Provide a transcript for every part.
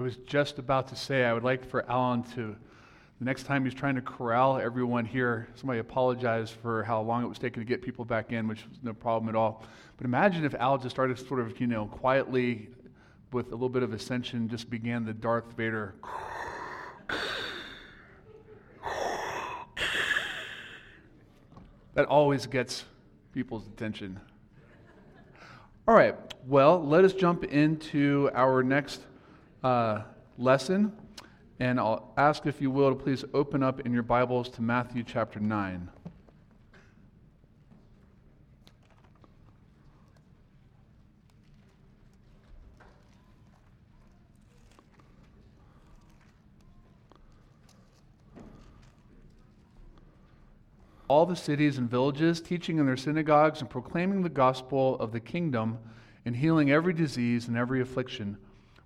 I was just about to say I would like for Alan to, the next time he's trying to corral everyone here, somebody apologize for how long it was taking to get people back in, which was no problem at all. But imagine if Al just started sort of, you know, quietly with a little bit of ascension, just began the Darth Vader. That always gets people's attention. All right, well, let us jump into our next uh, lesson. And I'll ask if you will to please open up in your Bibles to Matthew chapter 9. all the cities and villages, teaching in their synagogues and proclaiming the gospel of the kingdom and healing every disease and every affliction.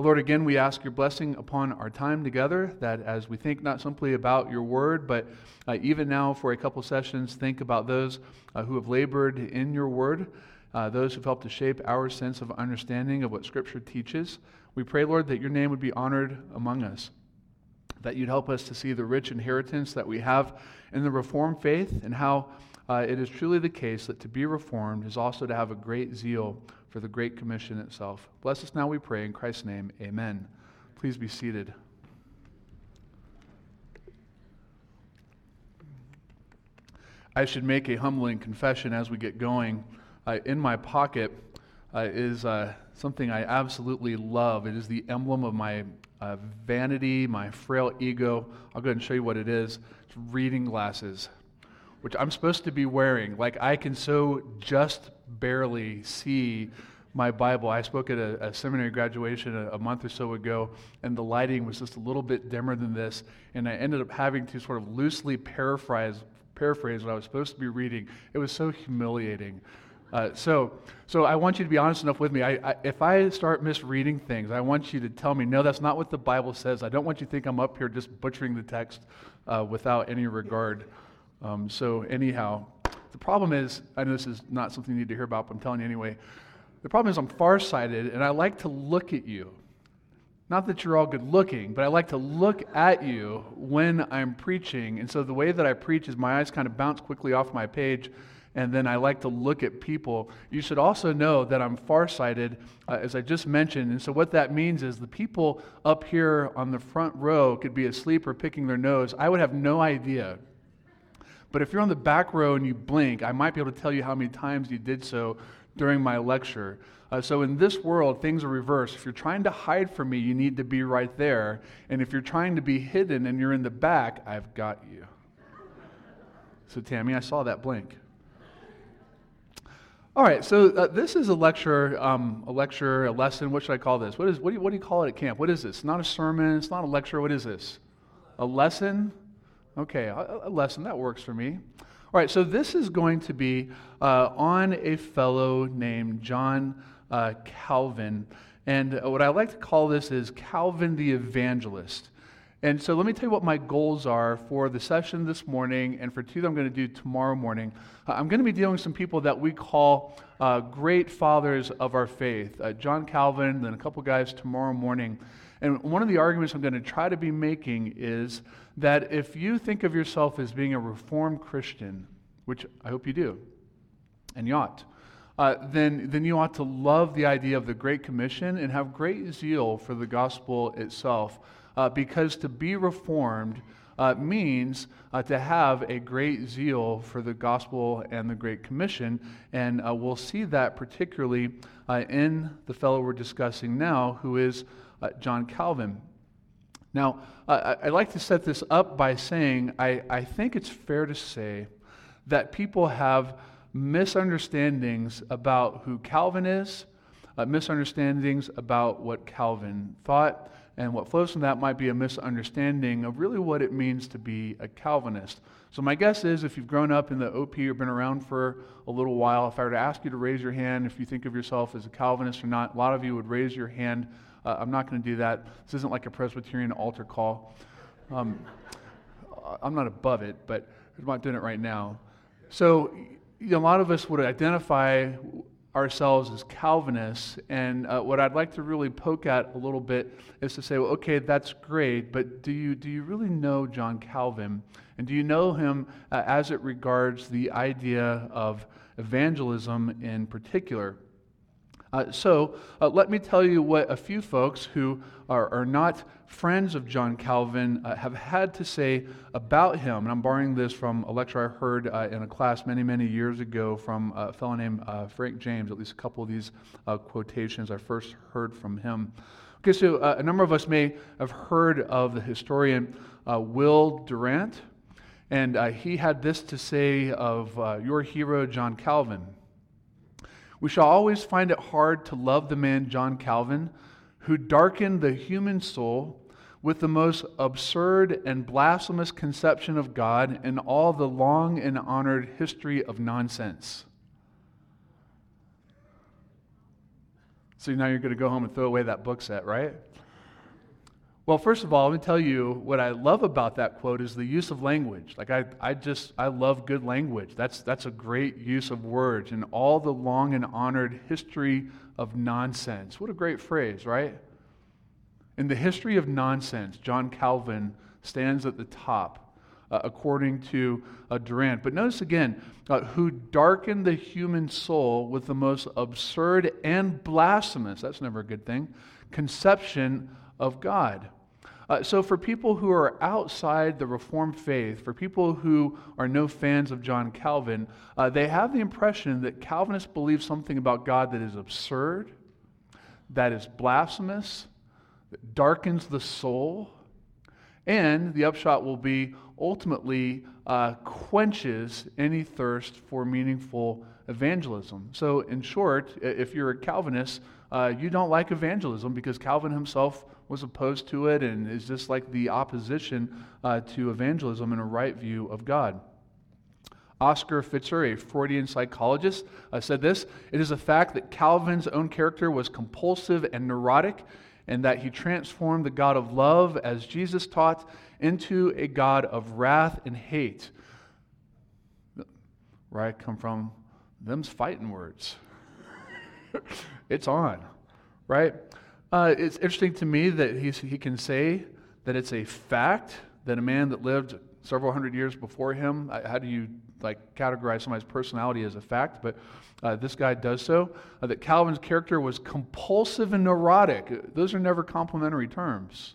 Oh, Lord, again, we ask your blessing upon our time together, that as we think not simply about your word, but uh, even now for a couple sessions, think about those uh, who have labored in your word, uh, those who've helped to shape our sense of understanding of what Scripture teaches. We pray, Lord, that your name would be honored among us, that you'd help us to see the rich inheritance that we have in the Reformed faith and how uh, it is truly the case that to be Reformed is also to have a great zeal for the Great Commission itself. Bless us now, we pray. In Christ's name, amen. Please be seated. I should make a humbling confession as we get going. Uh, in my pocket uh, is uh, something I absolutely love. It is the emblem of my uh, vanity, my frail ego. I'll go ahead and show you what it is. It's reading glasses, which I'm supposed to be wearing. Like I can so just barely see my Bible. I spoke at a, a seminary graduation a, a, month or so ago, and the lighting was just a little bit dimmer than this, and I ended up having to sort of loosely paraphrase, paraphrase what I was supposed to be reading. It was so humiliating. Uh, so, so I want you to be honest enough with me. I, I, if I start misreading things, I want you to tell me, no, that's not what the Bible says. I don't want you to think I'm up here just butchering the text uh, without any regard. Um, so, anyhow, the problem is, I know this is not something you need to hear about, but I'm telling you anyway. The problem is, I'm farsighted and I like to look at you. Not that you're all good looking, but I like to look at you when I'm preaching. And so the way that I preach is my eyes kind of bounce quickly off my page, and then I like to look at people. You should also know that I'm farsighted, uh, as I just mentioned. And so what that means is the people up here on the front row could be asleep or picking their nose. I would have no idea but if you're on the back row and you blink, I might be able to tell you how many times you did so during my lecture. Uh, so in this world, things are reversed. If you're trying to hide from me, you need to be right there. And if you're trying to be hidden and you're in the back, I've got you. So, Tammy, I saw that blink. All right, so uh, this is a lecture, um, a lecture, a lesson. What should I call this? What, is, what, do you, what do you call it at camp? What is this? Not a sermon. It's not a lecture. What is this? A lesson? Okay, a, lesson that works for me. All right, so this is going to be uh, on a fellow named John uh, Calvin. And what I like to call this is Calvin the Evangelist. And so let me tell you what my goals are for the session this morning and for two that I'm going to do tomorrow morning. Uh, I'm going to be dealing with some people that we call uh, great fathers of our faith uh, John Calvin, then a couple guys tomorrow morning. And one of the arguments I'm going to try to be making is that if you think of yourself as being a Reformed Christian, which I hope you do, and you ought, uh, then, then you ought to love the idea of the Great Commission and have great zeal for the gospel itself. Uh, because to be reformed uh, means uh, to have a great zeal for the gospel and the Great Commission. And uh, we'll see that particularly uh, in the fellow we're discussing now, who is John Calvin. Now, I'd like to set this up by saying I, I think it's fair to say that people have misunderstandings about who Calvin is, uh, misunderstandings about what Calvin thought, and what flows from that might be a misunderstanding of really what it means to be a Calvinist. So, my guess is if you've grown up in the OP or been around for a little while, if I were to ask you to raise your hand if you think of yourself as a Calvinist or not, a lot of you would raise your hand. Uh, I'm not going to do that. This isn't like a Presbyterian altar call. Um, I'm not above it, but I'm not doing it right now. So, you know, a lot of us would identify ourselves as Calvinists, and uh, what I'd like to really poke at a little bit is to say, well, okay, that's great, but do you, do you really know John Calvin? And do you know him uh, as it regards the idea of evangelism in particular? Uh, so uh, let me tell you what a few folks who are, are not friends of John Calvin uh, have had to say about him. And I'm borrowing this from a lecture I heard uh, in a class many, many years ago from a fellow named uh, Frank James, at least a couple of these uh, quotations I first heard from him. Okay, so a number of us may have heard of the historian Will Durant, and he had this to say of your hero, John Calvin. We shall always find it hard to love the man John Calvin, who darkened the human soul with the most absurd and blasphemous conception of God in all the long and honored history of nonsense. So now you're going to go home and throw away that book set, right? Well, first of all, let me tell you what I love about that quote is the use of language. Like I, I just I love good language. That's that's a great use of words and all the long and honored history of nonsense. What a great phrase, right? In the history of nonsense, John Calvin stands at the top, uh, according to uh, Durant. But notice again, uh, who darkened the human soul with the most absurd and blasphemous, that's never a good thing, conception of God. Uh, so, for people who are outside the Reformed faith, for people who are no fans of John Calvin, uh, they have the impression that Calvinists believe something about God that is absurd, that is blasphemous, that darkens the soul, and the upshot will be ultimately uh, quenches any thirst for meaningful evangelism. So, in short, if you're a Calvinist, uh, you don't like evangelism because Calvin himself was opposed to it and is just like the opposition uh, to evangelism and a right view of God. Oscar Pfister, a Freudian psychologist, uh, said this It is a fact that Calvin's own character was compulsive and neurotic, and that he transformed the God of love, as Jesus taught, into a God of wrath and hate. I come from, them's fighting words. it's on, right? Uh, it's interesting to me that he's, he can say that it's a fact that a man that lived several hundred years before him, how do you like categorize somebody's personality as a fact? But uh, this guy does so. Uh, that Calvin's character was compulsive and neurotic. Those are never complimentary terms,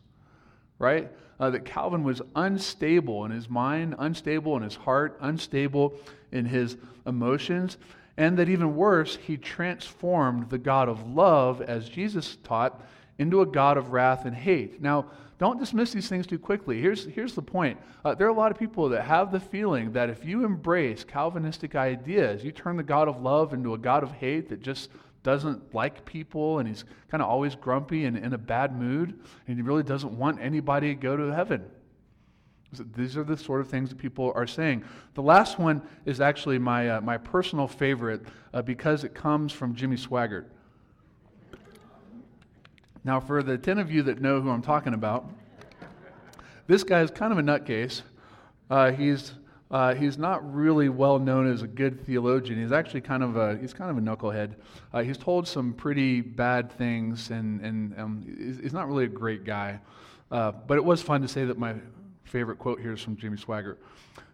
right? Uh, that Calvin was unstable in his mind, unstable in his heart, unstable in his emotions. And that even worse, he transformed the God of love, as Jesus taught, into a God of wrath and hate. Now, don't dismiss these things too quickly. Here's, here's the point uh, there are a lot of people that have the feeling that if you embrace Calvinistic ideas, you turn the God of love into a God of hate that just doesn't like people and he's kind of always grumpy and in a bad mood and he really doesn't want anybody to go to heaven. These are the sort of things that people are saying. The last one is actually my, uh, my personal favorite uh, because it comes from Jimmy Swaggart. Now, for the 10 of you that know who I'm talking about, this guy is kind of a nutcase. Uh, he's, uh, he's not really well known as a good theologian. He's actually kind of a, he's kind of a knucklehead. Uh, he's told some pretty bad things, and, and um, he's, not really a great guy. Uh, but it was fun to say that my favorite quote here is from Jimmy Swaggart.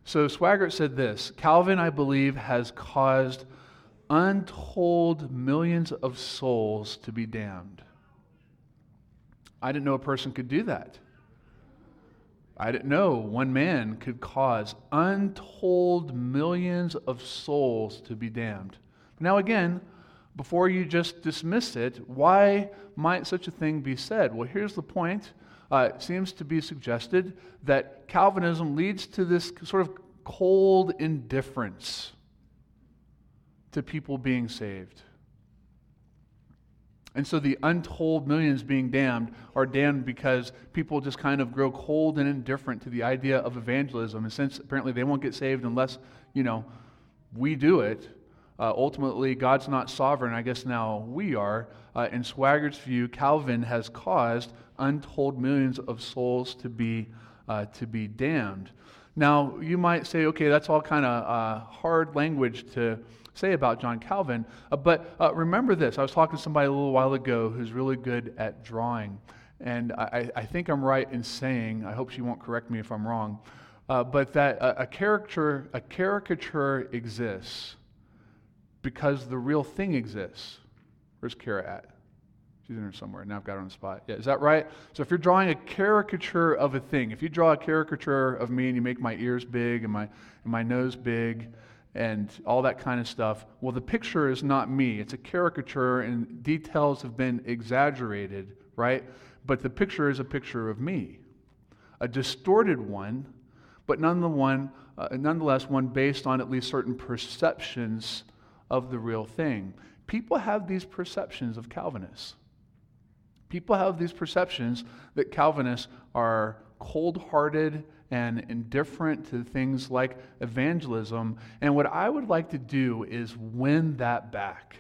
So Swaggart said this Calvin, I believe, has caused untold millions of souls to be damned. I didn't know a person could do that. I didn't know one man could cause untold millions of souls to be damned. Now, again, before you just dismiss it, why might such a thing be said? Well, here's the point uh, seems to be suggested that Calvinism leads to this sort of cold indifference to people being saved. And so the untold millions being damned are damned because people just kind of grow cold and indifferent to the idea of evangelism. And since apparently they won't get saved unless, you know, we do it, uh, ultimately God's not sovereign. I guess now we are. Uh, in Swaggart's view, Calvin has caused untold millions of souls to be, uh, to be damned. Now, you might say, okay, that's all kind of uh, hard language to say about John Calvin. Uh, but uh, remember this I was talking to somebody a little while ago who's really good at drawing. And I, I think I'm right in saying, I hope she won't correct me if I'm wrong, but that a, a, caricature, a caricature exists because the real thing exists. Where's Kara at? She's in there somewhere. Now I've got her on the spot. Yeah, is that right? So if you're drawing a caricature of a thing, if you draw a caricature of me and you make my ears big and my, and my nose big, and all that kind of stuff. Well, the picture is not me. It's a caricature, and details have been exaggerated, right? But the picture is a picture of me, a distorted one, but uh, nonetheless one based on at least certain perceptions of the real thing. People have these perceptions of Calvinists. People have these perceptions that Calvinists are cold hearted and indifferent to things like evangelism. And what I would like to do is win that back.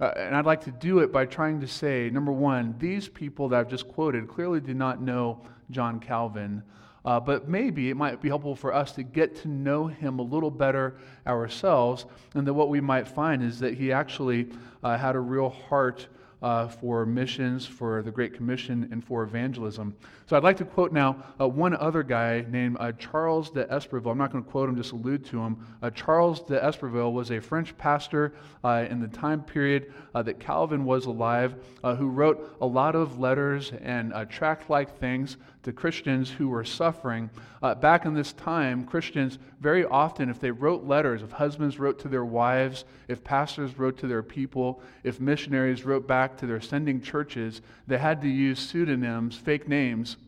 Uh, and I'd like to do it by trying to say number one, these people that I've just quoted clearly did not know John Calvin. Uh, but maybe it might be helpful for us to get to know him a little better ourselves. And that what we might find is that he actually uh, had a real heart uh, for missions, for the Great Commission, and for evangelism. So I'd like to quote now uh, one other guy named uh, Charles d'Espeville. I'm not going to quote him, just allude to him. Uh, Charles d'Espeville was a French pastor in the time period that Calvin was alive, who wrote a lot of letters and tract like things to Christians who were suffering. Uh, back in this time, Christians very often, if they wrote letters, if husbands wrote to their wives, if pastors wrote to their people, if missionaries wrote back to their sending churches, they had to use pseudonyms, fake names,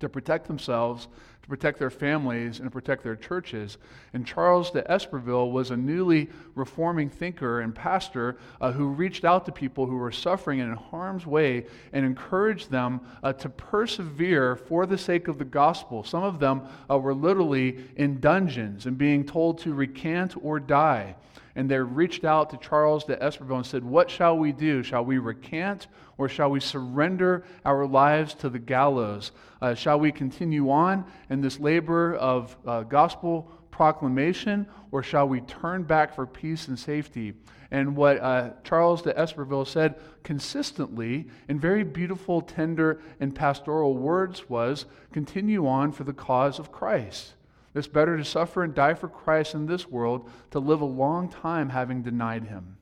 to protect themselves, to protect their families, and to protect their churches. And Charles d'Espeville was a newly reforming thinker and pastor uh, who reached out to people who were suffering in harm's way and encouraged them uh, to persevere for the sake of the gospel. Some of them uh, were literally in dungeons and being told to recant or die and they reached out to Charles d'Espeville and said, What shall we do? Shall we recant or shall we surrender our lives to the gallows? Uh, shall we continue on in this labor of uh, gospel proclamation or shall we turn back for peace and safety? And what uh, Charles d'Espeville said consistently in very beautiful, tender, and pastoral words was continue on for the cause of Christ. It's better to suffer and die for Christ in this world to live a long time having denied him.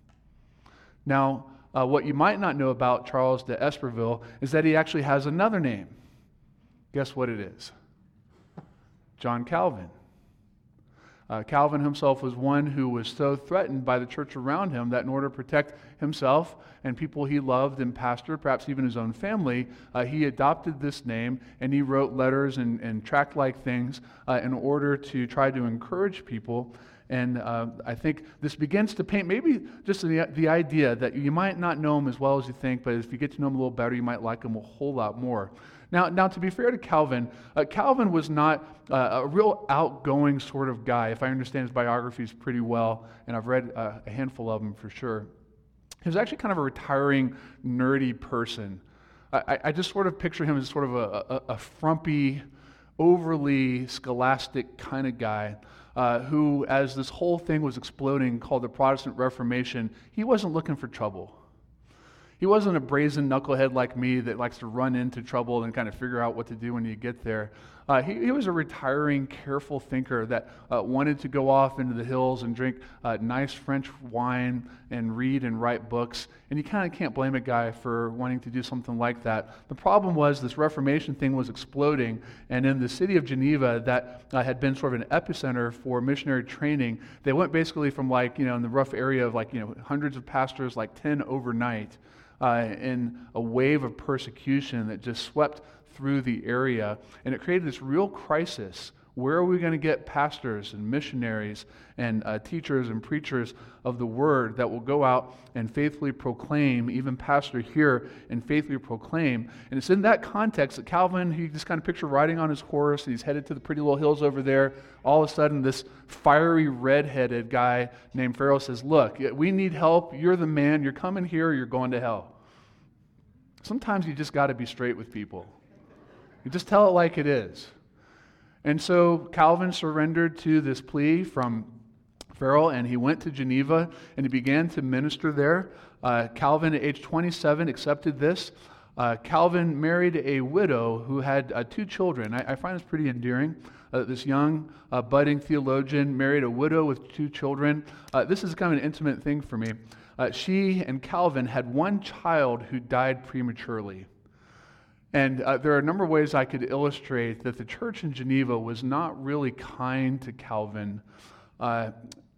Now, uh, what you might not know about Charles d'Espeville is that he actually has another name. Guess what it is? John Calvin. Uh, Calvin himself was one who was so threatened by the church around him that in order to protect himself and people he loved and pastored, perhaps even his own family, uh, he adopted this name and he wrote letters and, and tract like things uh, in order to try to encourage people. And uh, I think this begins to paint maybe just the, the idea that you might not know him as well as you think, but if you get to know him a little better, you might like him a whole lot more. Now, now to be fair to Calvin, uh, Calvin was not uh, a real outgoing sort of guy, if I understand his biographies pretty well, and I've read uh, a handful of them for sure. He was actually kind of a retiring, nerdy person. I, I just sort of picture him as sort of a, a, a frumpy, overly scholastic kind of guy. Uh, who, as this whole thing was exploding, called the Protestant Reformation, he wasn't looking for trouble. He wasn't a brazen knucklehead like me that likes to run into trouble and kind of figure out what to do when you get there. Uh, he, he, was a retiring, careful thinker that uh, wanted to go off into the hills and drink uh, nice French wine and read and write books. And you kind of can't blame a guy for wanting to do something like that. The problem was this Reformation thing was exploding, and in the city of Geneva, that uh, had been sort of an epicenter for missionary training, they went basically from like, you know, in the rough area of like, you know, hundreds of pastors, like 10 overnight uh, in a wave of persecution that just swept through the area. And it created this real crisis Where are we going to get pastors and missionaries and uh, teachers and preachers of the word that will go out and faithfully proclaim, even pastor here and faithfully proclaim? And it's in that context that Calvin, he just kind of picture riding on his horse and he's headed to the pretty little hills over there. All of a sudden, this fiery red-headed guy named Farel says, Look, we need help. You're the man. You're coming here, you're going to hell. Sometimes you just got to be straight with people. You just tell it like it is. And so Calvin surrendered to this plea from Farel and he went to Geneva and he began to minister there. Uh, Calvin, at age 27, accepted this. Uh, Calvin married a widow who had uh, two children. I, I, find this pretty endearing. Uh, this young, uh, budding theologian married a widow with two children. Uh, this is kind of an intimate thing for me. she and Calvin had one child who died prematurely. And uh, there are a number of ways I could illustrate that the church in Geneva was not really kind to Calvin. Uh,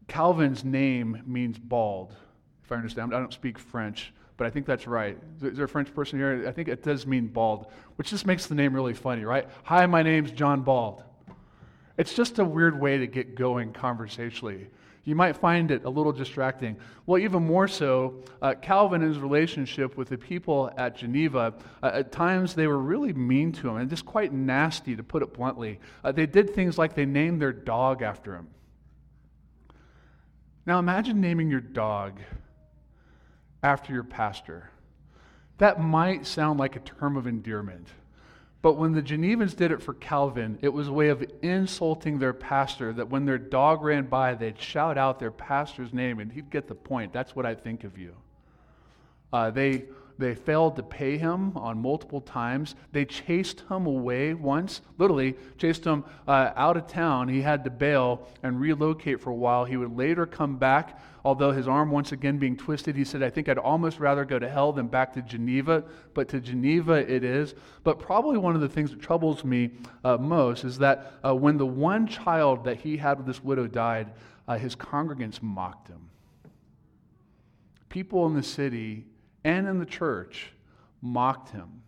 Calvin's name means bald, if I understand. I don't speak French, but I think that's right. Is there a French person here? I think it does mean bald, which just makes the name really funny, right? Hi, my name's John Bald. It's just a weird way to get going conversationally. You might find it a little distracting. Well, even more so, uh, Calvin and his relationship with the people at Geneva, uh, at times they were really mean to him and just quite nasty, to put it bluntly. Uh, they did things like they named their dog after him. Now imagine naming your dog after your pastor. That might sound like a term of endearment. But when the Genevans did it for Calvin, it was a way of insulting their pastor that when their dog ran by, they'd shout out their pastor's name and he'd get the point. That's what I think of you. Uh, they they failed to pay him on multiple times. They chased him away once, literally chased him uh, out of town. He had to bail and relocate for a while. He would later come back, although his arm once again being twisted. He said, I think I'd almost rather go to hell than back to Geneva, but to Geneva it is. But probably one of the things that troubles me uh, most is that uh, when the one child that he had with this widow died, uh, his congregants mocked him. People in the city and in the church mocked him.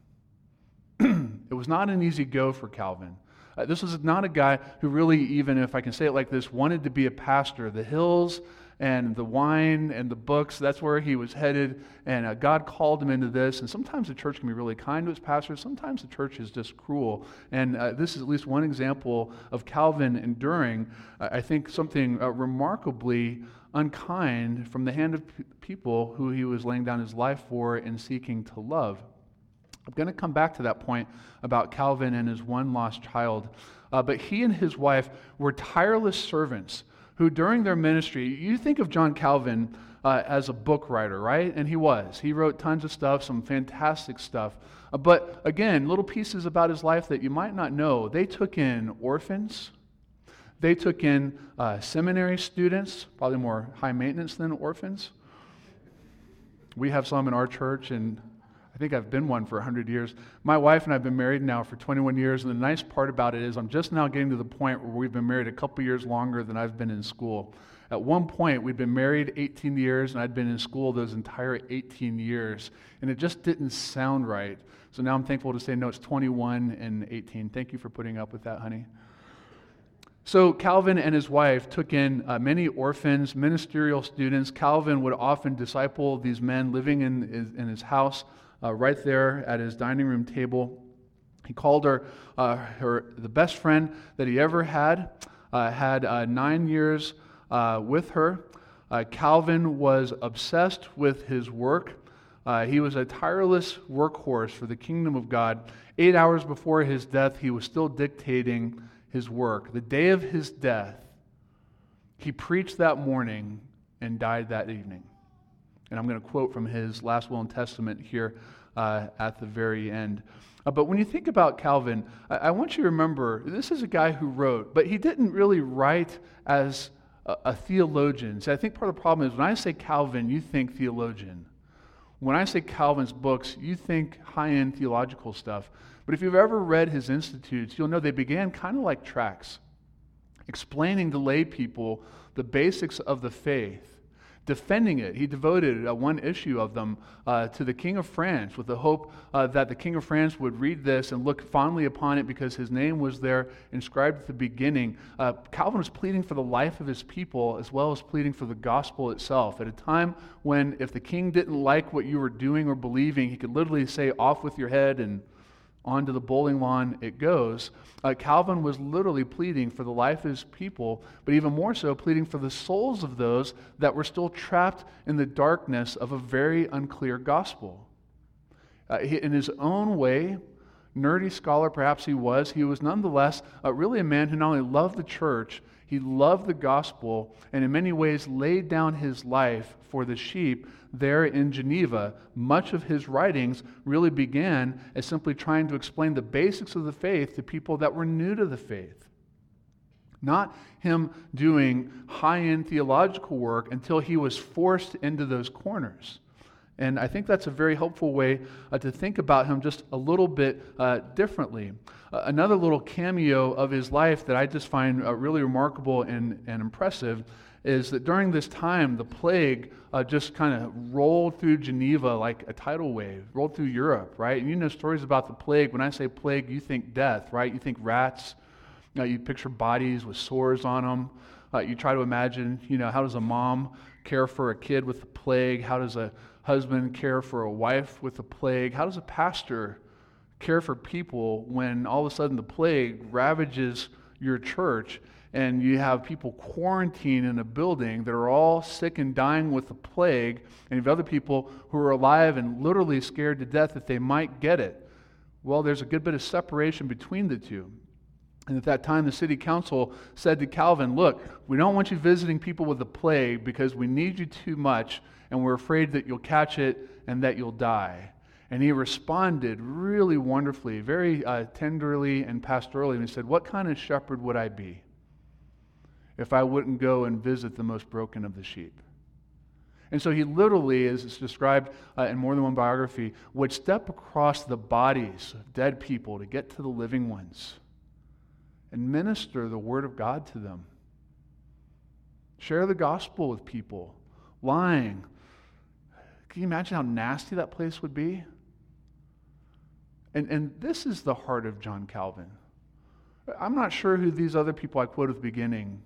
it was not an easy go for Calvin. Uh, this was not a guy who really, even if I can say it like this, wanted to be a pastor. The hills and the wine and the books, that's where he was headed. And uh, God called him into this. And sometimes the church can be really kind to its pastors, sometimes the church is just cruel. And uh, this is at least one example of Calvin enduring, uh, I think, something uh, remarkably unkind from the hand of p- people who he was laying down his life for and seeking to love. I'm going to come back to that point about Calvin and his one lost child. Uh, but he and his wife were tireless servants who, during their ministry, you think of John Calvin uh, as a book writer, right? And he was. He wrote tons of stuff, some fantastic stuff. Uh, but again, little pieces about his life that you might not know. They took in orphans, they took in uh, seminary students, probably more high maintenance than orphans. We have some in our church, and think I've been one for 100 years. My wife and I have been married now for 21 years, and the nice part about it is I'm just now getting to the point where we've been married a couple years longer than I've been in school. At one point, we'd been married 18 years, and I'd been in school those entire 18 years, and it just didn't sound right. So now I'm thankful to say, no, it's 21 and 18. Thank you for putting up with that, honey. So Calvin and his wife took in uh, many orphans, ministerial students. Calvin would often disciple these men living in in his house, uh, right there at his dining room table. He called her, uh, her the best friend that he ever had. Uh, had uh, nine years uh, with her. Calvin was obsessed with his work. he was a tireless workhorse for the kingdom of God. Eight hours before his death, he was still dictating his work. The day of his death, he preached that morning and died that evening. And I'm going to quote from his last will and testament here uh, at the very end. Uh, but when you think about Calvin, I, I, want you to remember this is a guy who wrote, but he didn't really write as a, a theologian. See, I think part of the problem is when I say Calvin, you think theologian. When I say Calvin's books, you think high end theological stuff. But if you've ever read his institutes, you'll know they began kind of like tracts, explaining to lay people the basics of the faith, defending it. He devoted uh, one issue of them uh, to the King of France with the hope uh, that the King of France would read this and look fondly upon it because his name was there inscribed at the beginning. Uh, Calvin was pleading for the life of his people as well as pleading for the gospel itself. At a time when, if the king didn't like what you were doing or believing, he could literally say, Off with your head and onto the bowling lawn it goes. Uh, Calvin was literally pleading for the life of his people, but even more so, pleading for the souls of those that were still trapped in the darkness of a very unclear gospel. Uh, in his own way, nerdy scholar perhaps he was, he was nonetheless uh, really a man who not only loved the church, he loved the gospel, and in many ways laid down his life for the sheep there in Geneva. Much of his writings really began as simply trying to explain the basics of the faith to people that were new to the faith. Not him doing high end theological work until he was forced into those corners. And I think that's a very helpful way uh, to think about him just a little bit uh, differently. Uh, another little cameo of his life that I just find uh, really remarkable and, and impressive is that during this time, the plague uh, just kind of rolled through Geneva like a tidal wave, rolled through Europe, right? And you know stories about the plague. When I say plague, you think death, right? You think rats. You, know, you picture bodies with sores on them. Uh, you try to imagine, you know, how does a mom care for a kid with the plague? How does a husband care for a wife with the plague? How does a pastor care for people when all of a sudden the plague ravages your church and you have people quarantined in a building that are all sick and dying with the plague, and you have other people who are alive and literally scared to death that they might get it? Well, there's a good bit of separation between the two. And at that time, the city council said to Calvin, Look, we don't want you visiting people with the plague because we need you too much and we're afraid that you'll catch it and that you'll die. And he responded really wonderfully, very uh, tenderly and pastorally. And he said, What kind of shepherd would I be if I wouldn't go and visit the most broken of the sheep? And so he literally, as it's described uh, in more than one biography, would step across the bodies of dead people to get to the living ones and minister the word of God to them. Share the gospel with people. Lying, can you imagine how nasty that place would be? And, and this is the heart of John Calvin. I'm not sure who these other people I quoted at the beginning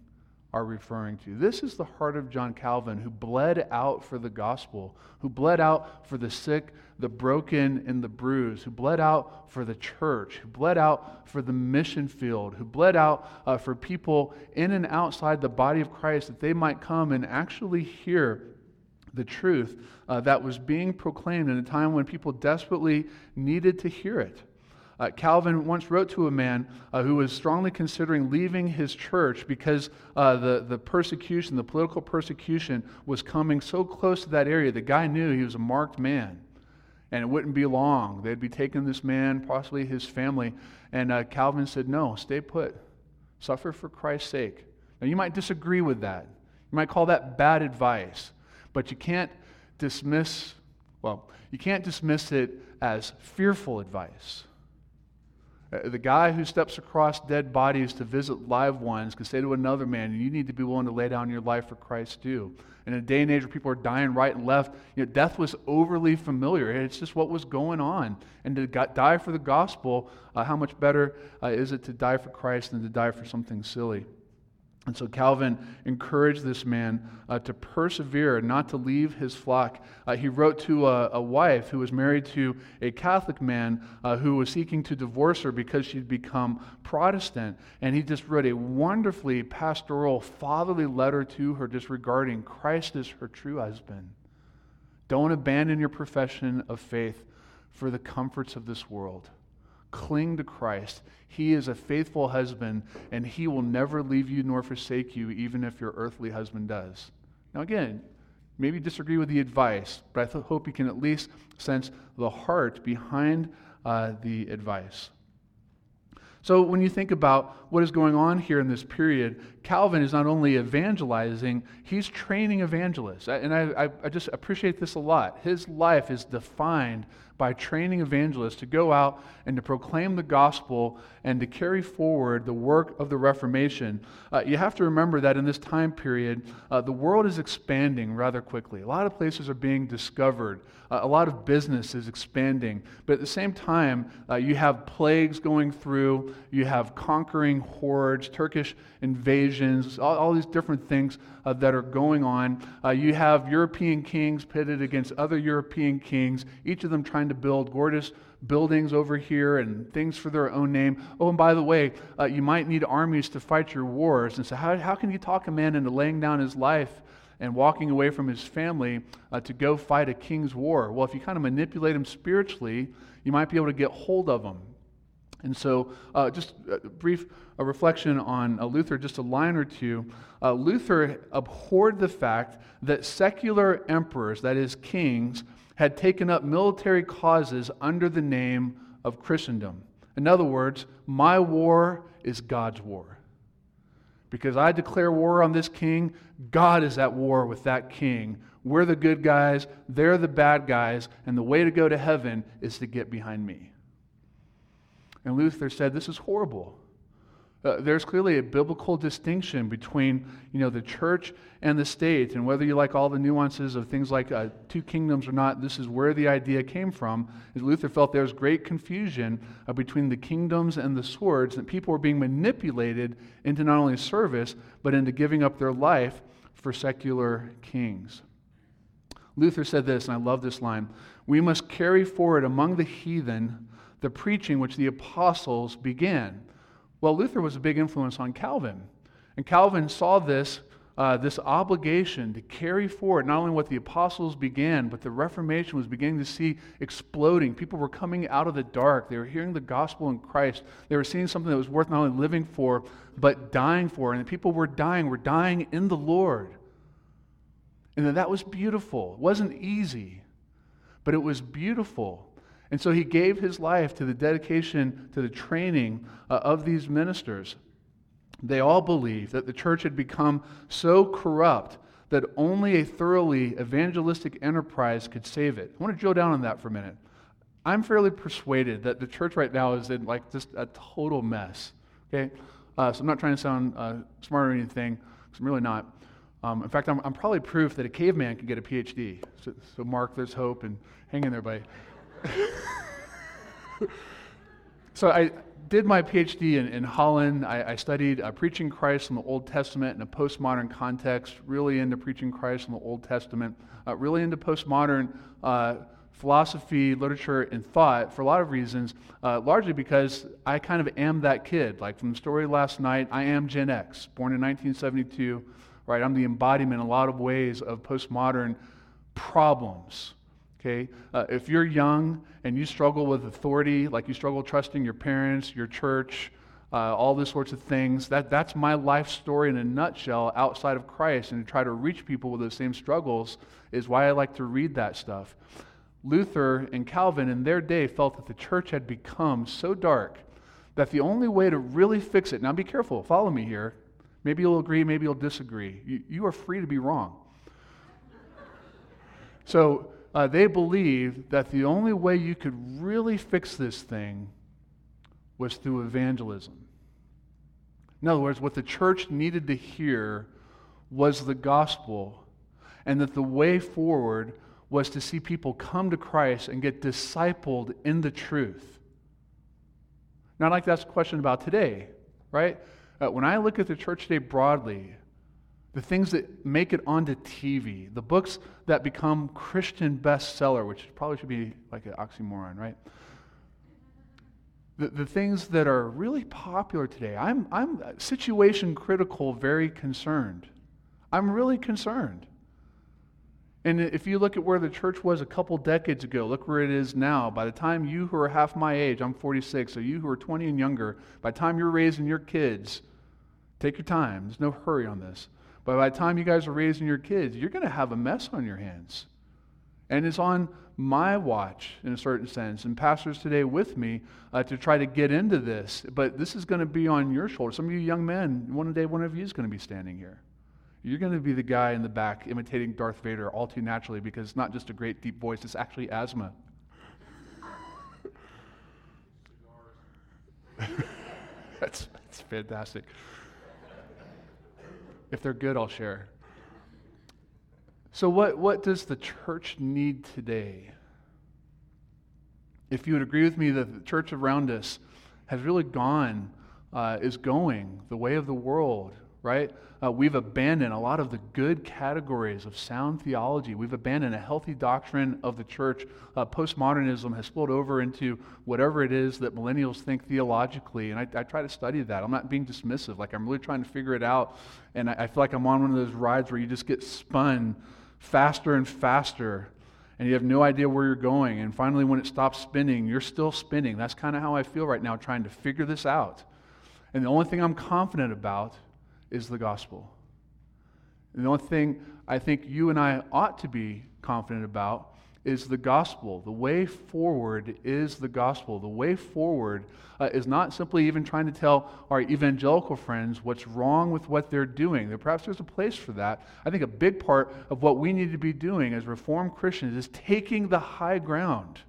are referring to. This is the heart of John Calvin, who bled out for the gospel, who bled out for the sick, the broken, and the bruised, who bled out for the church, who bled out for the mission field, who bled out uh, for people in and outside the body of Christ that they might come and actually hear the truth uh, that was being proclaimed in a time when people desperately needed to hear it. Uh, Calvin once wrote to a man uh, who was strongly considering leaving his church because uh, the, the persecution, the political persecution, was coming so close to that area. The guy knew he was a marked man, and it wouldn't be long. They'd be taking this man, possibly his family. And uh, Calvin said, No, stay put. Suffer for Christ's sake. Now, you might disagree with that. You might call that bad advice. But you can't dismiss, well, you can't dismiss it as fearful advice. Uh, the guy who steps across dead bodies to visit live ones can say to another man, You need to be willing to lay down your life for Christ too. In a day and age where people are dying right and left, you know, death was overly familiar. It's just what was going on. And to die for the gospel, uh, how much better uh, is it to die for Christ than to die for something silly? And so Calvin encouraged this man uh, to persevere, not to leave his flock. Uh, he wrote to a, a, wife who was married to a Catholic man uh, who was seeking to divorce her because she'd become Protestant. And he just wrote a wonderfully pastoral, fatherly letter to her, just regarding Christ as her true husband. Don't abandon your profession of faith for the comforts of this world. Cling to Christ. He is a faithful husband, and he will never leave you nor forsake you, even if your earthly husband does. Now, again, maybe disagree with the advice, but I th- hope you can at least sense the heart behind uh, the advice. So, when you think about what is going on here in this period, Calvin is not only evangelizing, he's training evangelists. And I, I, just appreciate this a lot. His life is defined by training evangelists to go out and to proclaim the gospel and to carry forward the work of the Reformation. Uh, you have to remember that in this time period, uh, the world is expanding rather quickly. A lot of places are being discovered, uh, a lot of business is expanding. But at the same time, uh, you have plagues going through, you have conquering hordes, Turkish invasions, all, all these different things uh, that are going on. Uh, you have European kings pitted against other European kings, each of them trying to build gorgeous buildings over here and things for their own name. Oh, and by the way, uh, you might need armies to fight your wars. And so, how, how can you talk a man into laying down his life and walking away from his family uh, to go fight a king's war? Well, if you kind of manipulate him spiritually, you might be able to get hold of him. And so, uh, just a brief a reflection on uh, Luther, just a line or two. Uh, Luther abhorred the fact that secular emperors, that is, kings, had taken up military causes under the name of Christendom. In other words, my war is God's war. Because I declare war on this king, God is at war with that king. We're the good guys, they're the bad guys, and the way to go to heaven is to get behind me. And Luther said, This is horrible. Uh, there's clearly a biblical distinction between you know, the church and the state. And whether you like all the nuances of things like uh, two kingdoms or not, this is where the idea came from. Is Luther felt there was great confusion uh, between the kingdoms and the swords, that people were being manipulated into not only service, but into giving up their life for secular kings. Luther said this, and I love this line We must carry forward among the heathen the preaching which the apostles began. Well, Luther was a big influence on Calvin. And Calvin saw this, uh, this obligation to carry forward not only what the apostles began, but the Reformation was beginning to see exploding. People were coming out of the dark. They were hearing the gospel in Christ. They were seeing something that was worth not only living for, but dying for. And the people were dying, were dying in the Lord. And that, that was beautiful. It wasn't easy, but it was beautiful. And so he gave his life to the dedication, to the training uh, of these ministers. They all believed that the church had become so corrupt that only a thoroughly evangelistic enterprise could save it. I want to drill down on that for a minute. I'm fairly persuaded that the church right now is in like just a total mess. Okay, uh, so I'm not trying to sound uh, smart or anything, because I'm really not. Um, in fact, I'm, I'm, probably proof that a caveman can get a PhD. So, so Mark, there's hope, and hang in there, buddy. so I did my PhD in, in Holland. I, I studied uh, preaching Christ in the Old Testament in a postmodern context, really into preaching Christ in the Old Testament, uh, really into postmodern uh, philosophy, literature, and thought for a lot of reasons, uh, largely because I kind of am that kid. Like from the story last night, I am Gen X, born in 1972, right? I'm the embodiment in a lot of ways of postmodern problems Okay? Uh, if you're young and you struggle with authority, like you struggle trusting your parents, your church, uh, all these sorts of things, that, that's my life story in a nutshell outside of Christ. And to try to reach people with those same struggles is why I like to read that stuff. Luther and Calvin in their day felt that the church had become so dark that the only way to really fix it, now be careful, follow me here. Maybe you'll agree, maybe you'll disagree. You, you are free to be wrong. So, uh, they believed that the only way you could really fix this thing was through evangelism. In other words, what the church needed to hear was the gospel, and that the way forward was to see people come to Christ and get discipled in the truth. Now, I'd like to ask a question about today, right? Uh, when I look at the church today broadly, the things that make it onto TV, the books that become Christian bestseller, which probably should be like an oxymoron, right? The, the things that are really popular today, I'm, I'm situation critical, very concerned. I'm really concerned. And if you look at where the church was a couple decades ago, look where it is now. By the time you who are half my age, I'm 46, so you who are 20 and younger, by the time you're raising your kids, take your time. There's no hurry on this. But by the time you guys are raising your kids, you're going to have a mess on your hands. And it's on my watch in a certain sense, and pastors today with me uh, to try to get into this. But this is going to be on your shoulders. Some of you young men, one day one of you is going to be standing here. You're going to be the guy in the back imitating Darth Vader all too naturally because it's not just a great deep voice, it's actually asthma. that's, that's fantastic. If they're good, I'll share. So, what, what does the church need today? If you would agree with me that the church around us has really gone, uh, is going the way of the world, right? Uh, we've abandoned a lot of the good categories of sound theology. We've abandoned a healthy doctrine of the church. Uh, postmodernism has spilled over into whatever it is that millennials think theologically. And I, I, try to study that. I'm not being dismissive. Like, I'm really trying to figure it out. And I, I feel like I'm on one of those rides where you just get spun faster and faster and you have no idea where you're going. And finally, when it stops spinning, you're still spinning. That's kind of how I feel right now, trying to figure this out. And the only thing I'm confident about is the gospel. And the only thing I think you and I ought to be confident about is the gospel. The way forward is the gospel. The way forward uh, is not simply even trying to tell our evangelical friends what's wrong with what they're doing. There, perhaps there's a place for that. I think a big part of what we need to be doing as Reformed Christians is taking the high ground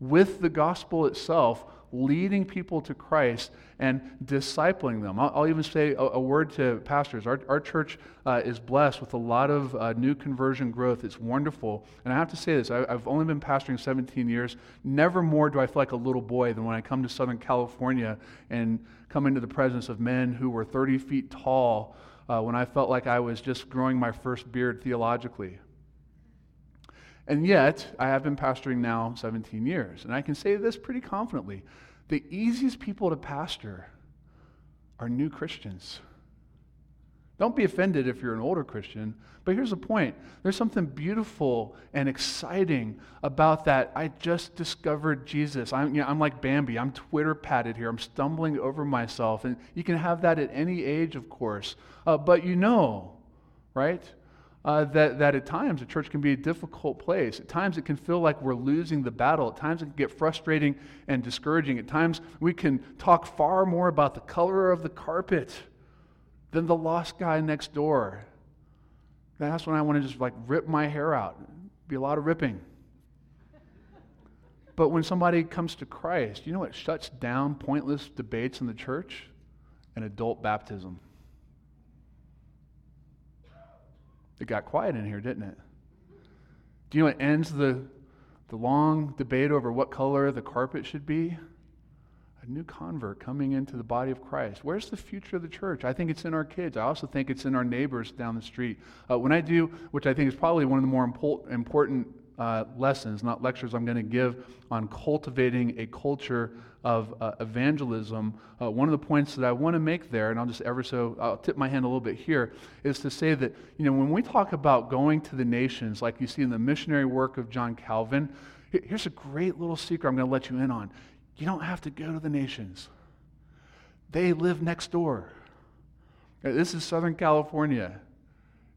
with the gospel itself leading people to Christ and discipling them. I'll, I'll even say a, a, word to pastors. Our, our church uh, is blessed with a lot of uh, new conversion growth. It's wonderful. And I have to say this I, I've only been pastoring 17 years. Never more do I feel like a little boy than when I come to Southern California and come into the presence of men who were 30 feet tall uh, when I felt like I was just growing my first beard theologically. And yet, I have been pastoring now 17 years. And I can say this pretty confidently the easiest people to pastor are new Christians. Don't be offended if you're an older Christian, but here's the point. There's something beautiful and exciting about that. I just discovered Jesus. I'm, you know, I'm like Bambi. I'm twitterpated here. I'm stumbling over myself. And you can have that at any age, of course. Uh, but you know, right? Uh, that, that at times the church can be a difficult place. At times it can feel like we're losing the battle. At times it can get frustrating and discouraging. At times we can talk far more about the color of the carpet than the lost guy next door. That's when I want to just like rip my hair out. Be a lot of ripping. But when somebody comes to Christ, you know what shuts down pointless debates in the church? An adult baptism. It got quiet in here, didn't it? Do you know what ends the, the long debate over what color the carpet should be? A new convert coming into the body of Christ. Where's the future of the church? I think it's in our kids. I also think it's in our neighbors down the street. Uh, when I do, which I think is probably one of the more important uh, lessons, not lectures, I'm going to give on cultivating a culture of uh, evangelism. Uh, one of the points that I want to make there, and I'll just ever so, I'll tip my hand a little bit here, is to say that, you know, when we talk about going to the nations, like you see in the missionary work of John Calvin, here's a great little secret I'm going to let you in on. You don't have to go to the nations, they live next door. This is Southern California.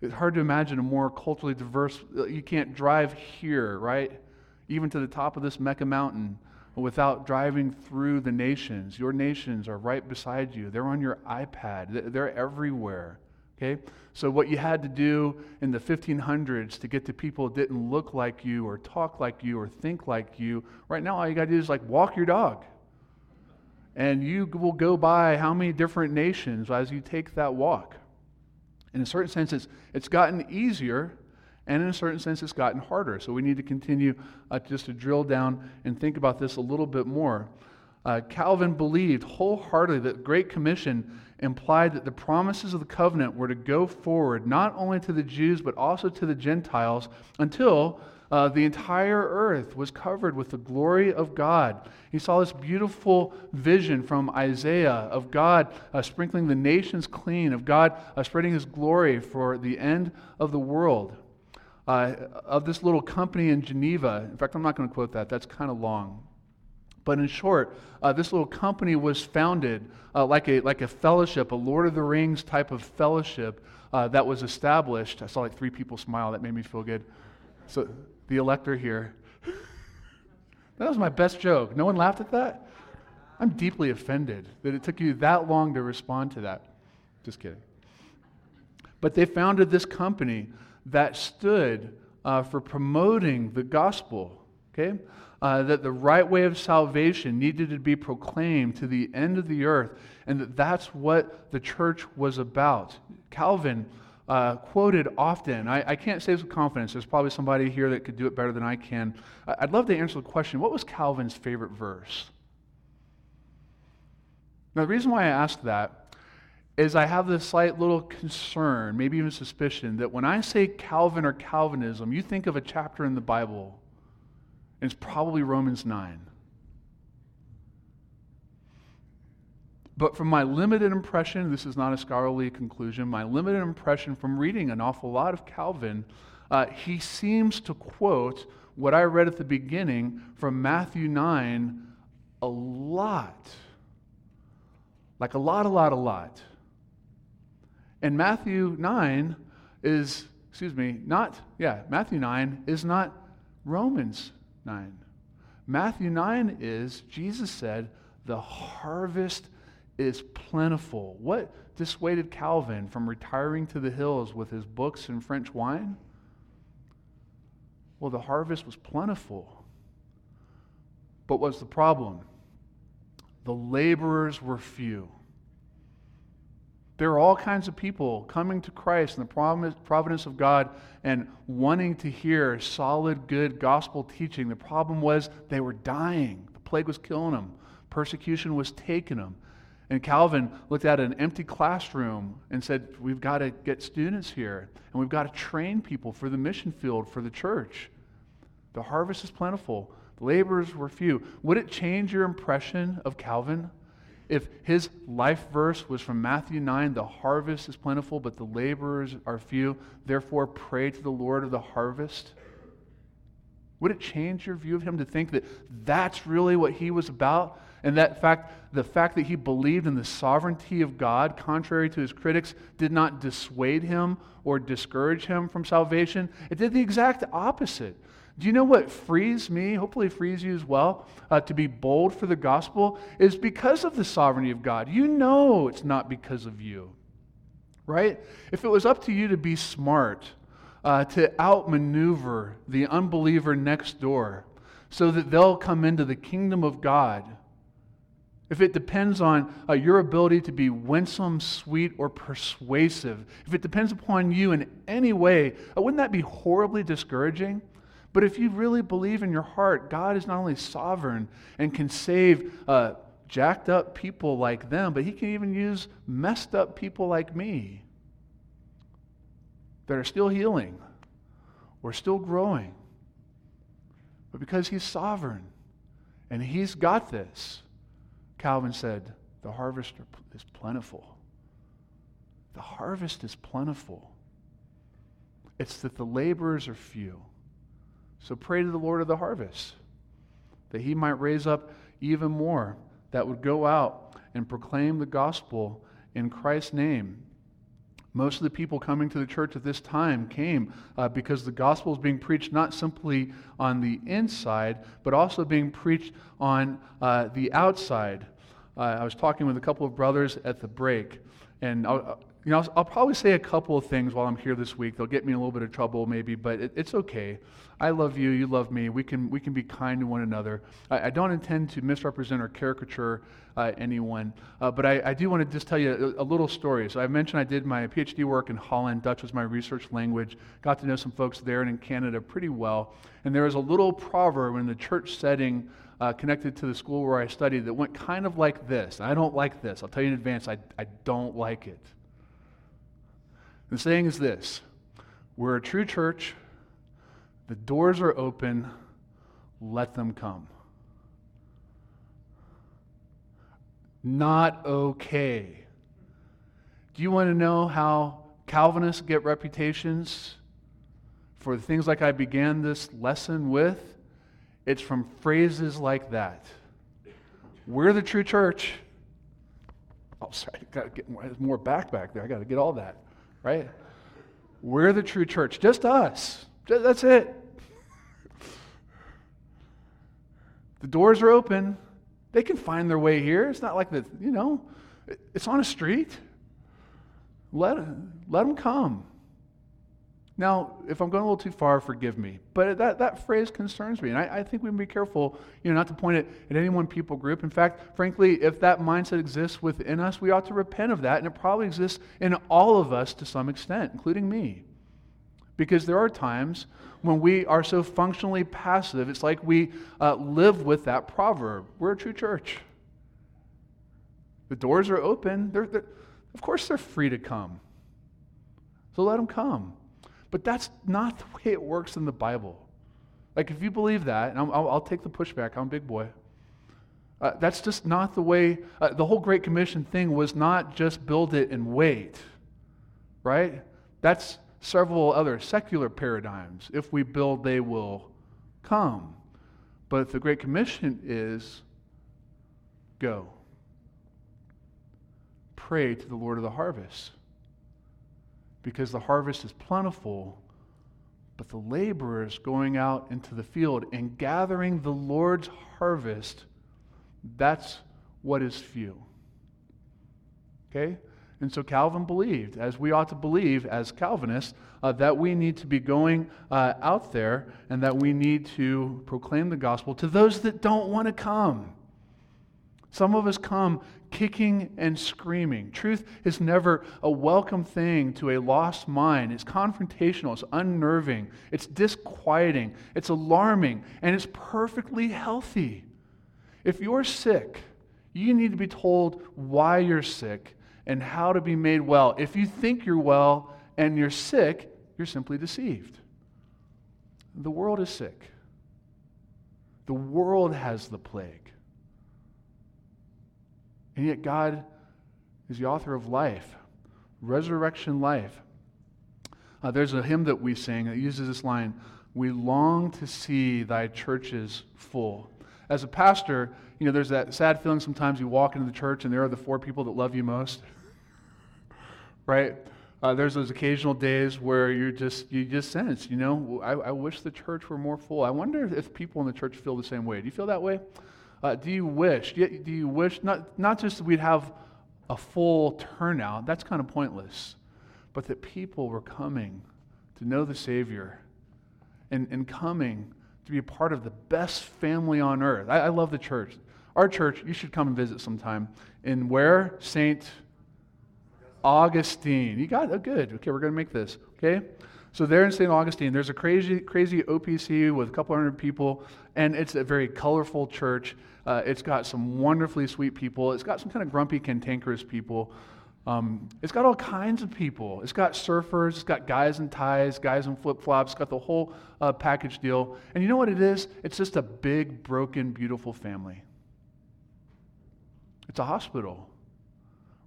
It's hard to imagine a more culturally diverse. You can't drive here, right? Even to the top of this Mecca mountain without driving through the nations. Your nations are right beside you. They're on your iPad. They're everywhere. Okay? So what you had to do in the 1500s to get to people that didn't look like you or talk like you or think like you, right now all you got to do is like walk your dog. And you will go by how many different nations as you take that walk. In a certain sense, it's, it's gotten easier, and in a certain sense, it's gotten harder. So we need to continue uh, just to drill down and think about this a little bit more. Uh, Calvin believed wholeheartedly that the Great Commission implied that the promises of the covenant were to go forward not only to the Jews but also to the Gentiles until uh, the entire earth was covered with the glory of God. He saw this beautiful vision from Isaiah of God uh, sprinkling the nations clean, of God uh, spreading his glory for the end of the world. Uh, of this little company in Geneva. In fact, I'm not going to quote that, that's kind of long. But in short, uh, this little company was founded uh, like, a, like a fellowship, a Lord of the Rings type of fellowship uh, that was established. I saw like three people smile. That made me feel good. So the elector here. that was my best joke. No one laughed at that? I'm deeply offended that it took you that long to respond to that. Just kidding. But they founded this company that stood uh, for promoting the gospel, okay? Uh, that the right way of salvation needed to be proclaimed to the end of the earth, and that that's what the church was about. Calvin uh, quoted often, I, I, can't say this with confidence, there's probably somebody here that could do it better than I can. I'd love to answer the question what was Calvin's favorite verse? Now, the reason why I ask that is I have this slight little concern, maybe even suspicion, that when I say Calvin or Calvinism, you think of a chapter in the Bible, and it's probably Romans 9. But from my limited impression, this is not a scholarly conclusion, my limited impression from reading an awful lot of Calvin, uh, he seems to quote what I read at the beginning from Matthew 9 a lot. Like a lot, a lot, a lot. And Matthew 9 is, excuse me, not, yeah, Matthew 9 is not Romans 9. Matthew 9 is, Jesus said, the harvest is plentiful. What dissuaded Calvin from retiring to the hills with his books and French wine? Well, the harvest was plentiful. But what's the problem? The laborers were few. There are all kinds of people coming to Christ in the providence of God and wanting to hear solid, good gospel teaching. The problem was they were dying. The plague was killing them, persecution was taking them. And Calvin looked at an empty classroom and said, We've got to get students here, and we've got to train people for the mission field, for the church. The harvest is plentiful, the laborers were few. Would it change your impression of Calvin if his life verse was from Matthew 9, the harvest is plentiful, but the laborers are few? Therefore, pray to the Lord of the harvest? Would it change your view of him to think that that's really what he was about? And that fact, the fact that he believed in the sovereignty of God, contrary to his critics, did not dissuade him or discourage him from salvation. It did the exact opposite. Do you know what frees me, hopefully frees you as well, uh, to be bold for the gospel? Is because of the sovereignty of God. You know it's not because of you, right? If it was up to you to be smart, uh, to outmaneuver the unbeliever next door so that they'll come into the kingdom of God if it depends on uh, your ability to be winsome, sweet, or persuasive, if it depends upon you in any way, uh, wouldn't that be horribly discouraging? But if you really believe in your heart, God is not only sovereign and can save uh, jacked up people like them, but He can even use messed up people like me that are still healing or still growing. But because He's sovereign and He's got this, Calvin said, The harvest is plentiful. The harvest is plentiful. It's that the laborers are few. So pray to the Lord of the harvest that he might raise up even more that would go out and proclaim the gospel in Christ's name. Most of the people coming to the church at this time came uh, because the gospel is being preached not simply on the inside, but also being preached on uh, the outside. Uh, I was talking with a couple of brothers at the break, and I'll, uh, you know, I'll, probably say a couple of things while I'm here this week. They'll get me in a little bit of trouble, maybe, but it, it's okay. I love you, you love me. We can, we can be kind to one another. I, I don't intend to misrepresent or caricature uh, anyone, uh, but I, I, do want to just tell you a, a, little story. So I mentioned I did my PhD work in Holland. Dutch was my research language. Got to know some folks there and in Canada pretty well. And there was a little proverb in the church setting uh, connected to the school where I studied that went kind of like this. I don't like this. I'll tell you in advance, I, I don't like it. The saying is this We're a true church, the doors are open, let them come. Not okay. Do you want to know how Calvinists get reputations for the things like I began this lesson with? It's from phrases like that. We're the true church. Oh, sorry, I gotta get more, more back back there. I gotta get all that, right? We're the true church, just us. That's it. The doors are open. They can find their way here. It's not like the you know, it's on a street. Let, let them come. Now, if I'm going a little too far, forgive me. But that, that phrase concerns me. And I, I think we can be careful, you know, not to point it at any one people group. In fact, frankly, if that mindset exists within us, we ought to repent of that. And it probably exists in all of us to some extent, including me. Because there are times when we are so functionally passive, it's like we uh, live with that proverb. We're a true church. The doors are open. They're, they're, of course, they're free to come. So let them come. But that's not the way it works in the Bible. Like, if you believe that, and I'll, I'll take the pushback, I'm a big boy. Uh, that's just not the way. Uh, the whole Great Commission thing was not just build it and wait, right? That's several other secular paradigms. If we build, they will come. But the Great Commission is go. Pray to the Lord of the harvest. Because the harvest is plentiful, but the laborers going out into the field and gathering the Lord's harvest, that's what is few. Okay? And so Calvin believed, as we ought to believe as Calvinists, uh, that we need to be going uh, out there and that we need to proclaim the gospel to those that don't want to come. Some of us come kicking and screaming. Truth is never a welcome thing to a lost mind. It's confrontational, it's unnerving, it's disquieting, it's alarming, and it's perfectly healthy. If you're sick, you need to be told why you're sick and how to be made well. If you think you're well and you're sick, you're simply deceived. The world is sick. The world has the plague. And yet, God is the author of life, resurrection life. Uh, there's a hymn that we sing that uses this line We long to see thy churches full. As a pastor, you know, there's that sad feeling sometimes you walk into the church and there are the four people that love you most. right? Uh, there's those occasional days where you just you just sense, you know, I, I, wish the church were more full. I wonder if people in the church feel the same way. Do you feel that way? Uh, do you wish? Do you, wish not not just we'd have a full turnout? That's kind of pointless, but that people were coming to know the Savior, and and coming to be a part of the best family on earth. I, I love the church. Our church, you should come and visit sometime. In where? St. Augustine. You got it? Oh, good. Okay, we're going to make this. Okay? So there in St. Augustine, there's a crazy, crazy OPC with a couple hundred people, and it's a very colorful church. Uh, it's got some wonderfully sweet people. It's got some kind of grumpy, cantankerous people. Um, it's got all kinds of people. It's got surfers. It's got guys in ties, guys in flip flops. It's got the whole uh, package deal. And you know what it is? It's just a big, broken, beautiful family. It's a hospital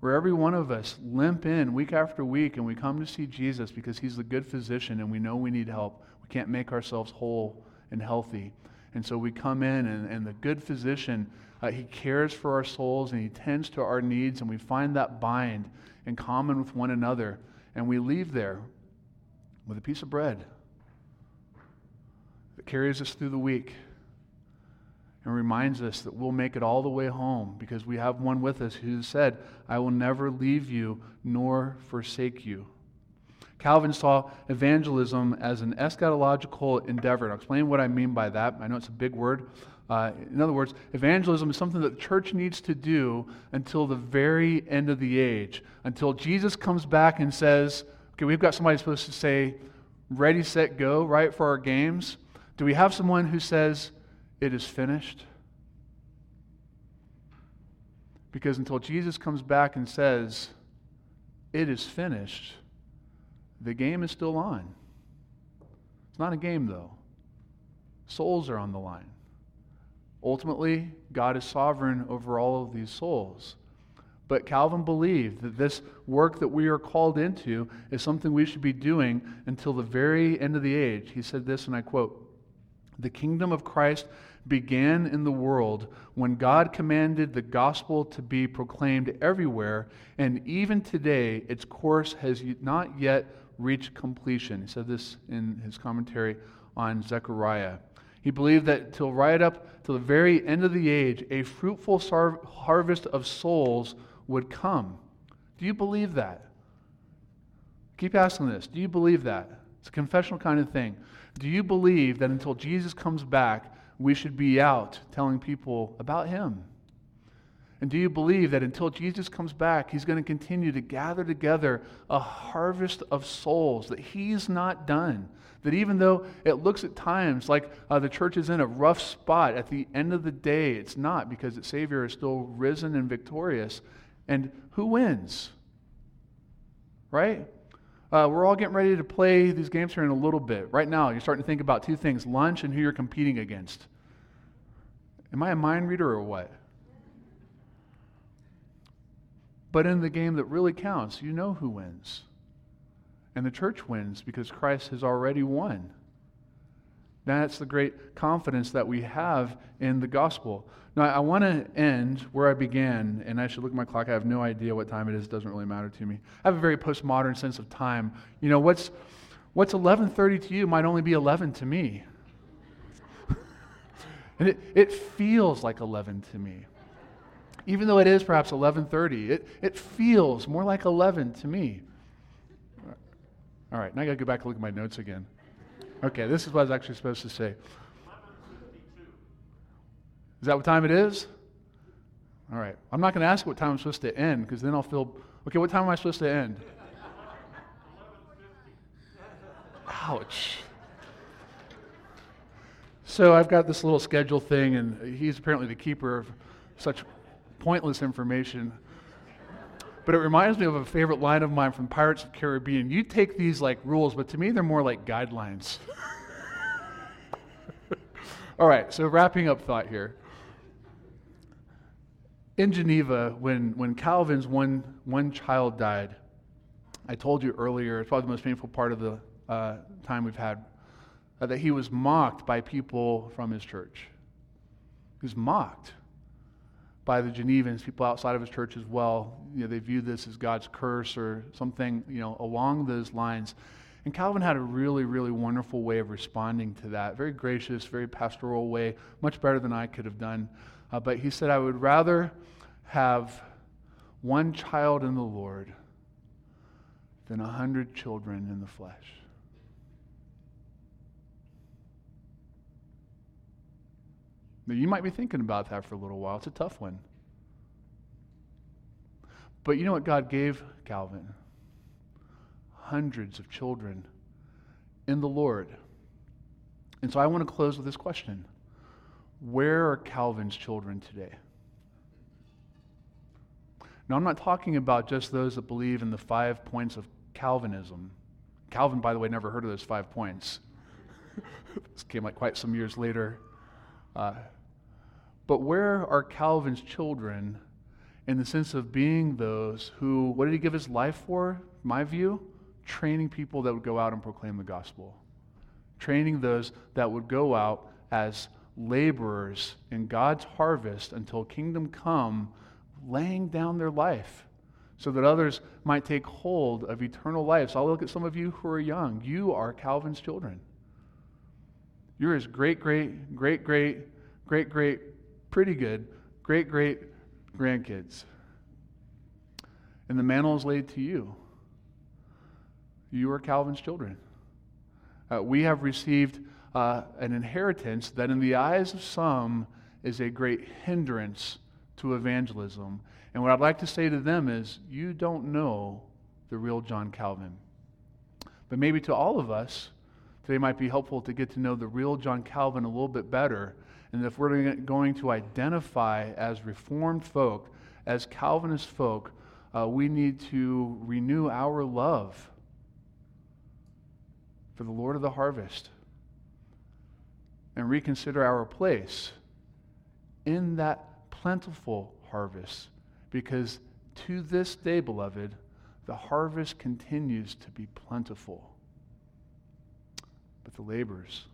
where every one of us limp in week after week and we come to see Jesus because he's the good physician and we know we need help. We can't make ourselves whole and healthy. And so we come in, and, and the good physician, uh, he cares for our souls and he tends to our needs, and we find that bind in common with one another. And we leave there with a piece of bread that carries us through the week and reminds us that we'll make it all the way home because we have one with us who said, I will never leave you nor forsake you. Calvin saw evangelism as an eschatological endeavor. I'll explain what I mean by that. I know it's a big word. Uh, in other words, evangelism is something that the church needs to do until the very end of the age, until Jesus comes back and says, okay, we've got somebody supposed to say, ready, set, go, right, for our games. Do we have someone who says, it is finished? Because until Jesus comes back and says, It is finished, the game is still on. It's not a game, though. Souls are on the line. Ultimately, God is sovereign over all of these souls. But Calvin believed that this work that we are called into is something we should be doing until the very end of the age. He said this, and I quote The kingdom of Christ began in the world when God commanded the gospel to be proclaimed everywhere, and even today its course has not yet reached completion. He said this in his commentary on Zechariah. He believed that till right up to the very end of the age, a fruitful harvest of souls would come. Do you believe that? Keep asking this. Do you believe that? It's a confessional kind of thing. Do you believe that until Jesus comes back, we should be out telling people about him? And do you believe that until Jesus comes back, he's going to continue to gather together a harvest of souls, that he's not done? That even though it looks at times like uh, the church is in a rough spot, at the end of the day, it's not because the Savior is still risen and victorious. And who wins? Right? Uh, we're all getting ready to play these games here in a little bit. Right now, you're starting to think about two things lunch and who you're competing against. Am I a mind reader or what? But in the game that really counts, you know who wins. And the church wins because Christ has already won. That's the great confidence that we have in the gospel. Now, I want to end where I began, and I should look at my clock. I have no idea what time it is. It doesn't really matter to me. I have a very postmodern sense of time. You know, what's, what's 11.30 to you might only be 11 to me. and it, it feels like 11 to me even though it is perhaps 11.30 it, it feels more like 11 to me all right now i gotta go back and look at my notes again okay this is what i was actually supposed to say is that what time it is all right i'm not going to ask what time i'm supposed to end because then i'll feel okay what time am i supposed to end ouch so i've got this little schedule thing and he's apparently the keeper of such pointless information. But it reminds me of a favorite line of mine from Pirates of the Caribbean. You take these like rules, but to me they're more like guidelines. All right, so wrapping up thought here. In Geneva, when, when Calvin's one, one child died, I told you earlier, it's probably the most painful part of the uh, time we've had, uh, that he was mocked by people from his church. He was mocked by the Genevans, people outside of his church as well. You know, they viewed this as God's curse or something, you know, along those lines. And Calvin had a really, really wonderful way of responding to that. Very gracious, very pastoral way, much better than I could have done. Uh, but he said, I would rather have one child in the Lord than a hundred children in the flesh. Now, you might be thinking about that for a little while. It's a tough one. But you know what God gave Calvin? Hundreds of children in the Lord. And so I want to close with this question Where are Calvin's children today? Now, I'm not talking about just those that believe in the five points of Calvinism. Calvin, by the way, never heard of those five points. this came like quite some years later. Uh, but where are Calvin's children in the sense of being those who, what did he give his life for? My view, training people that would go out and proclaim the gospel. Training those that would go out as laborers in God's harvest until kingdom come, laying down their life so that others might take hold of eternal life. So I'll look at some of you who are young. You are Calvin's children. You're his great, great, great, great, great, great pretty good great great grandkids. And the mantle is laid to you. You are Calvin's children. Uh, we have received uh, an inheritance that, in the eyes of some, is a great hindrance to evangelism. And what I'd like to say to them is, you don't know the real John Calvin. But maybe to all of us, today might be helpful to get to know the real John Calvin a little bit better and if we're going to identify as Reformed folk, as Calvinist folk, uh, we need to renew our love for the Lord of the harvest and reconsider our place in that plentiful harvest. Because to this day, beloved, the harvest continues to be plentiful. But the laborers,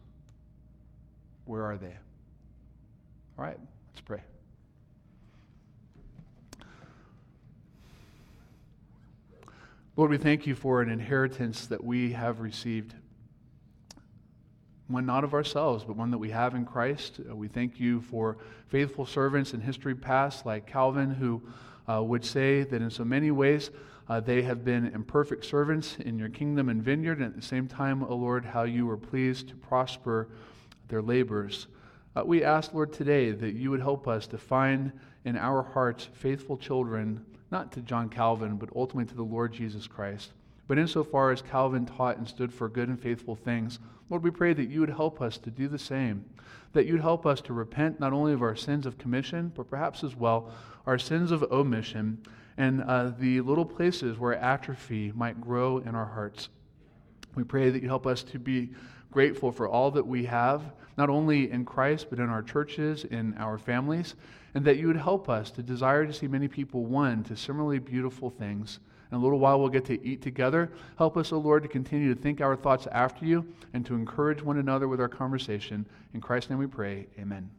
where are they? All right, let's pray. Lord, we thank you for an inheritance that we have received. One not of ourselves, but one that we have in Christ. Uh, we thank you for faithful servants in history past, like Calvin, who uh, would say that in so many ways uh, they have been imperfect servants in your kingdom and vineyard, and at the same time, O oh Lord, how you were pleased to prosper their labors. Uh, we ask, Lord, today that you would help us to find in our hearts faithful children, not to John Calvin, but ultimately to the Lord Jesus Christ. But insofar as Calvin taught and stood for good and faithful things, Lord, we pray that you would help us to do the same, that you'd help us to repent not only of our sins of commission, but perhaps as well our sins of omission and uh, the little places where atrophy might grow in our hearts. We pray that you help us to be grateful for all that we have, not only in Christ, but in our churches, in our families, and that you would help us to desire to see many people won to similarly beautiful things. In a little while, we'll get to eat together. Help us, O Lord, to continue to think our thoughts after you and to encourage one another with our conversation. In Christ's name we pray. Amen.